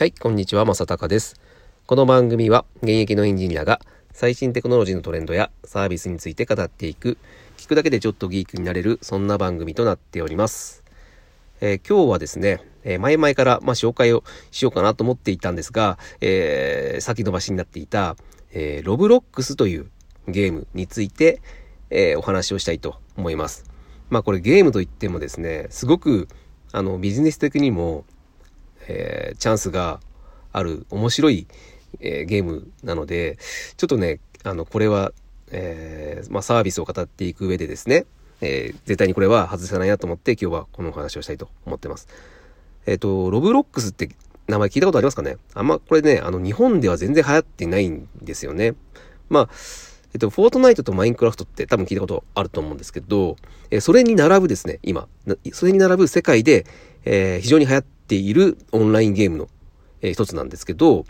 はい、こんにちは、まさたかです。この番組は現役のエンジニアが最新テクノロジーのトレンドやサービスについて語っていく、聞くだけでちょっとギークになれる、そんな番組となっております。えー、今日はですね、えー、前々から、ま、紹介をしようかなと思っていたんですが、えー、先延ばしになっていた、え、ロブロックスというゲームについて、え、お話をしたいと思います。まあこれゲームといってもですね、すごくあのビジネス的にもえー、チャンスがある面白い、えー、ゲームなので、ちょっとね、あの、これは、えー、まあ、サービスを語っていく上でですね、え絶対にこれは外せないなと思って今日はこのお話をしたいと思ってます。えっ、と、ロブロックスって名前聞いたことありますかね？あんま、これね、あの、日本では全然流行ってないんですよね。まあ、えっと、フォートナイトとマインクラフトって多分聞いたことあると思うんですけど、えそれに並ぶですね、今、それに並ぶ世界で、えー、非常に流行っているオンラインゲームの、えー、一つなんですけど、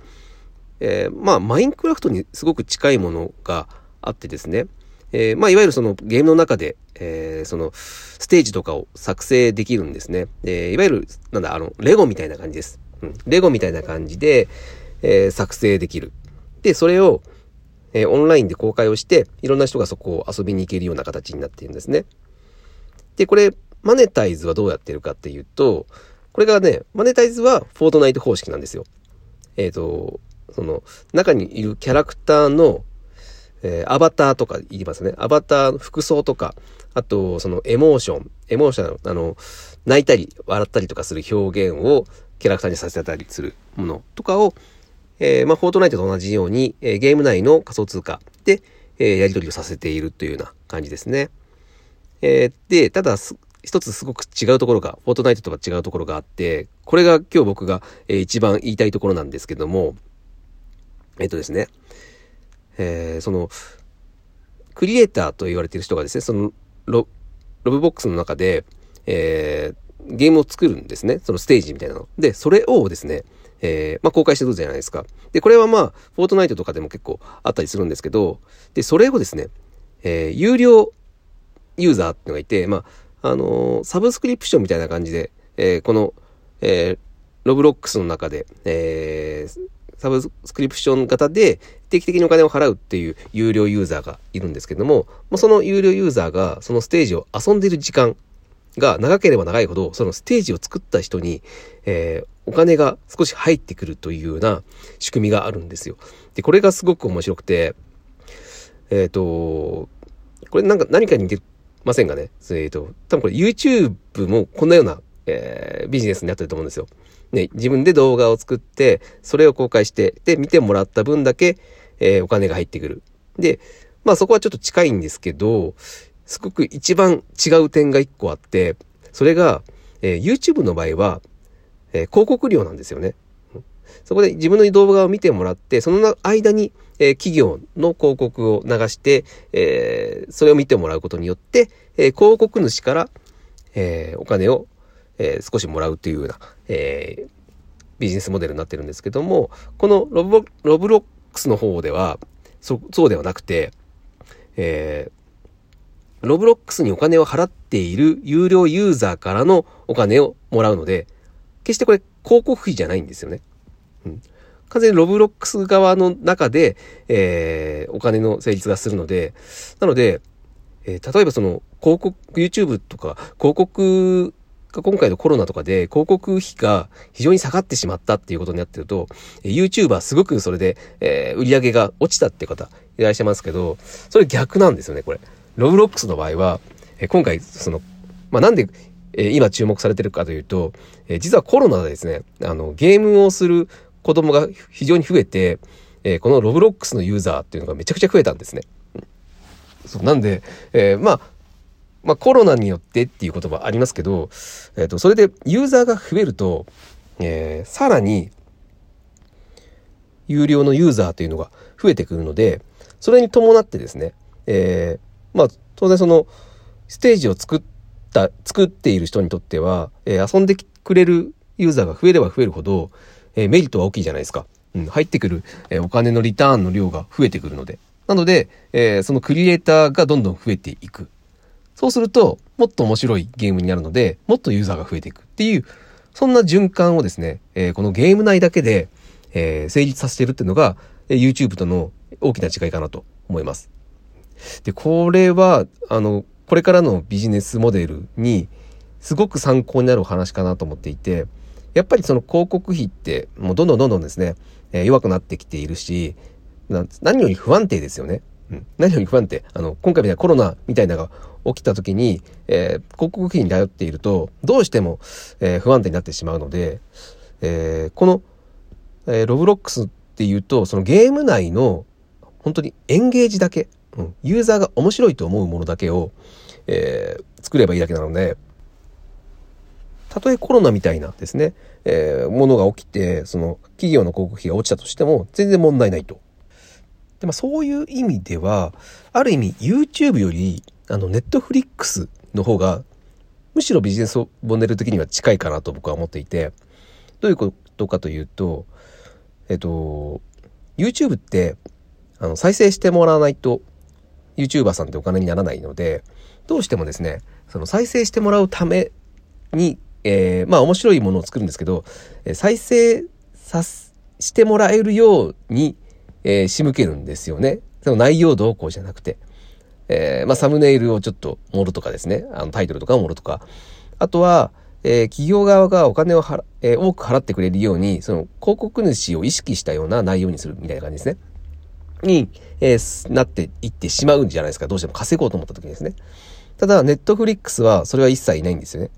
えー、まあ、マインクラフトにすごく近いものがあってですね、えー、まあ、いわゆるそのゲームの中で、えー、そのステージとかを作成できるんですね。えー、いわゆる、なんだ、あの、レゴみたいな感じです。うん。レゴみたいな感じで、えー、作成できる。で、それを、えー、オンラインで公開をして、いろんな人がそこを遊びに行けるような形になっているんですね。で、これ、マネタイズはどうやってるかっていうと、これがね、マネタイズはフォートナイト方式なんですよ。えっ、ー、と、その、中にいるキャラクターの、えー、アバターとか言いますね。アバターの服装とか、あと、そのエモーション、エモーション、あの、泣いたり、笑ったりとかする表現をキャラクターにさせたりするものとかを、えー、まあ、フォートナイトと同じように、えー、ゲーム内の仮想通貨で、えー、やり取りをさせているというような感じですね。えー、で、ただ、一つすごく違うところが、フォートナイトとは違うところがあって、これが今日僕が、えー、一番言いたいところなんですけども、えっとですね、えー、その、クリエイターと言われている人がですね、そのロ、ロブボックスの中で、えー、ゲームを作るんですね。そのステージみたいなの。で、それをですね、えー、まあ、公開してるじゃないですか。で、これはまあ、フォートナイトとかでも結構あったりするんですけど、で、それをですね、えー、有料ユーザーっていうのがいて、まあ、あのー、サブスクリプションみたいな感じで、えー、この、えー、ロブロックスの中で、えー、サブスクリプション型で定期的にお金を払うっていう有料ユーザーがいるんですけども、まあその有料ユーザーがそのステージを遊んでいる時間が長ければ長いほど、そのステージを作った人に、えー、お金が少し入ってくるというような仕組みがあるんですよ。で、これがすごく面白くて、えっ、と、これなんか何かに似てませんがね。えっ、ー、と、多分これ YouTube もこんなような、えー、ビジネスになってると思うんですよ。ね、自分で動画を作って、それを公開して、で、見てもらった分だけ、えー、お金が入ってくる。で、まあそこはちょっと近いんですけど、すごく一番違う点が一個あって、それが、えー、YouTube の場合は、えー、広告料なんですよね。そこで自分の動画を見てもらって、その間に、えー、企業の広告を流して、えー、それを見てもらうことによって、えー、広告主から、えお金を、え少しもらうというような、えビジネスモデルになってるんですけども、このロブロブロックスの方では、そ、そうではなくて、えロブロックスにお金を払っている有料ユーザーからのお金をもらうので、決してこれ広告費じゃないんですよね。うん。完全にロブロックス側の中で、えー、お金の成立がするので、なので、えー、例えばその広告、YouTube とか広告が今回のコロナとかで広告費が非常に下がってしまったっていうことになってると、YouTuber すごくそれで、えー、売り上げが落ちたっていう方いらっしゃいますけど、それ逆なんですよね、これ。ロブロックスの場合は、えー、今回、その、まあ、なんで、えー、今注目されてるかというと、えー、実はコロナでですね、あの、ゲームをする子供が非常に増えて、えー、このロブロックスのユーザーっていうのがめちゃくちゃ増えたんですね。そうなんで、えー、まあ、まあコロナによってっていう言葉ありますけど、えっ、ー、と、それでユーザーが増えると、えー、さらに、有料のユーザーというのが増えてくるので、それに伴ってですね、えー、まあ、当然その、ステージを作った、作っている人にとっては、えー、遊んでくれるユーザーが増えれば増えるほど、えー、メリットは大きいじゃないですか。うん、入ってくる、えー、お金のリターンの量が増えてくるので。なので、えー、そのクリエイターがどんどん増えていく。そうすると、もっと面白いゲームになるので、もっとユーザーが増えていくっていう、そんな循環をですね、えー、このゲーム内だけで、えー、成立させてるっていうのが、え YouTube との大きな違いかなと思います。で、これは、あの、これからのビジネスモデルにすごく参考になるお話かなと思っていて、やっぱりその広告費ってもうどんどんどんどんですね、えー、弱くなってきているし、何より不安定ですよね。うん、何より不安定。あの、今回みたいなコロナみたいなのが起きた時に、えー、広告費に頼っていると、どうしても、えー、不安定になってしまうので、えー、この、えー、ロブロックスっていうと、そのゲーム内の本当にエンゲージだけ、うん、ユーザーが面白いと思うものだけを、えー、作ればいいだけなので、たとえコロナみたいなですね、えー、ものが起きて、その企業の広告費が落ちたとしても全然問題ないと。で、まあそういう意味では、ある意味 YouTube より、あの、Netflix の方が、むしろビジネスモデル的には近いかなと僕は思っていて、どういうことかというと、えっと、YouTube って、あの、再生してもらわないと、YouTuber さんってお金にならないので、どうしてもですね、その再生してもらうために、えー、まあ面白いものを作るんですけど、再生さしてもらえるように、えー、仕向けるんですよね。その内容どうこうじゃなくて。えー、まあサムネイルをちょっと盛るとかですね。あのタイトルとかを盛るとか。あとは、えー、企業側がお金を、えー、多く払ってくれるように、その広告主を意識したような内容にするみたいな感じですね。に、えー、なっていってしまうんじゃないですか。どうしても稼ごうと思った時にですね。ただ、ネットフリックスはそれは一切いないんですよね。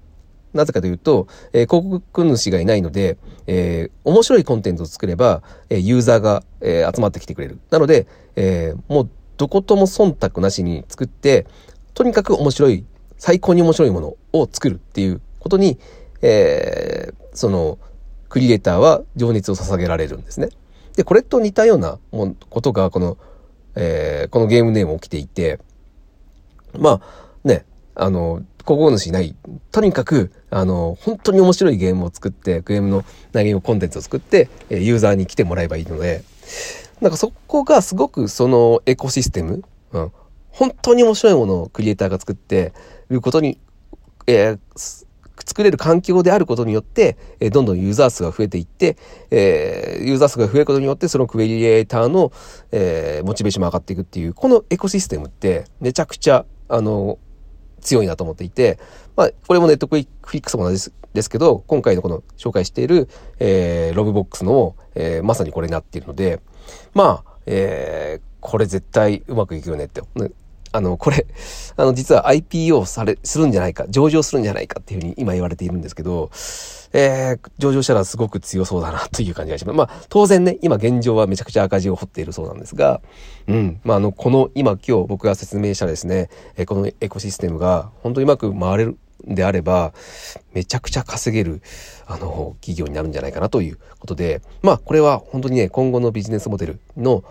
なぜかというと、えー、広告主がいないので、えー、面白いコンテンツを作れば、えー、ユーザーが、えー、集まってきてくれる。なので、えー、もうどことも忖度なしに作って、とにかく面白い、最高に面白いものを作るっていうことに、えー、その、クリエイターは情熱を捧げられるんですね。で、これと似たようなもことが、この、えー、このゲームネーム起きていて、まあ、ね、あの、広告主ない。とにかく、あの、本当に面白いゲームを作って、ゲームの内容コンテンツを作って、ユーザーに来てもらえばいいので、なんかそこがすごくそのエコシステム、うん、本当に面白いものをクリエイターが作ってることに、えー、作れる環境であることによって、えー、どんどんユーザー数が増えていって、えー、ユーザー数が増えることによって、そのクリエイターの、えー、モチベーションも上がっていくっていう、このエコシステムってめちゃくちゃ、あの、強いなと思っていて、まあ、これもネットフリックスも同じですですけど、今回のこの紹介している、えー、ロブボックスの、えー、まさにこれになっているので、まあ、えー、これ絶対うまくいくよねって。あの、これ、あの、実は IPO され、するんじゃないか、上場するんじゃないかっていうふうに今言われているんですけど、えー、上場したらすごく強そうだなという感じがします。まあ、当然ね、今現状はめちゃくちゃ赤字を掘っているそうなんですが、うん、まあ、あの、この今今日僕が説明したですね、えこのエコシステムが本当にうまく回れるんであれば、めちゃくちゃ稼げる、あの、企業になるんじゃないかなということで、まあ、これは本当にね、今後のビジネスモデルの、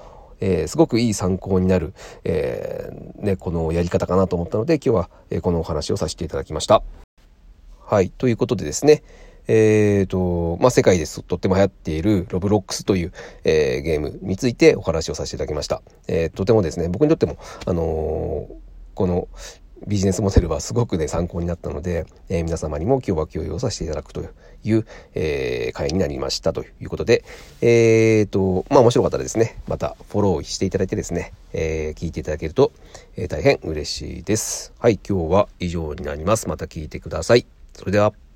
えー、すごくいい参考になる、えー、ね、このやり方かなと思ったので、今日は、えこのお話をさせていただきました。はい。ということでですね、え、ー、と、まあ、世界ですとっても流行っているロブロックスという、えー、ゲームについてお話をさせていただきました。えー、とてもですね、僕にとっても、あのこのビジネスモデルはすごくね、参考になったので、えー、皆様にも今日は共有をさせていただくという、えー、会になりましたということで、えーと、まあ面白かったらですね、またフォローしていただいてですね、えー、聞いていただけると、えー、大変嬉しいです。はい、今日は以上になります。また聞いてください。それでは。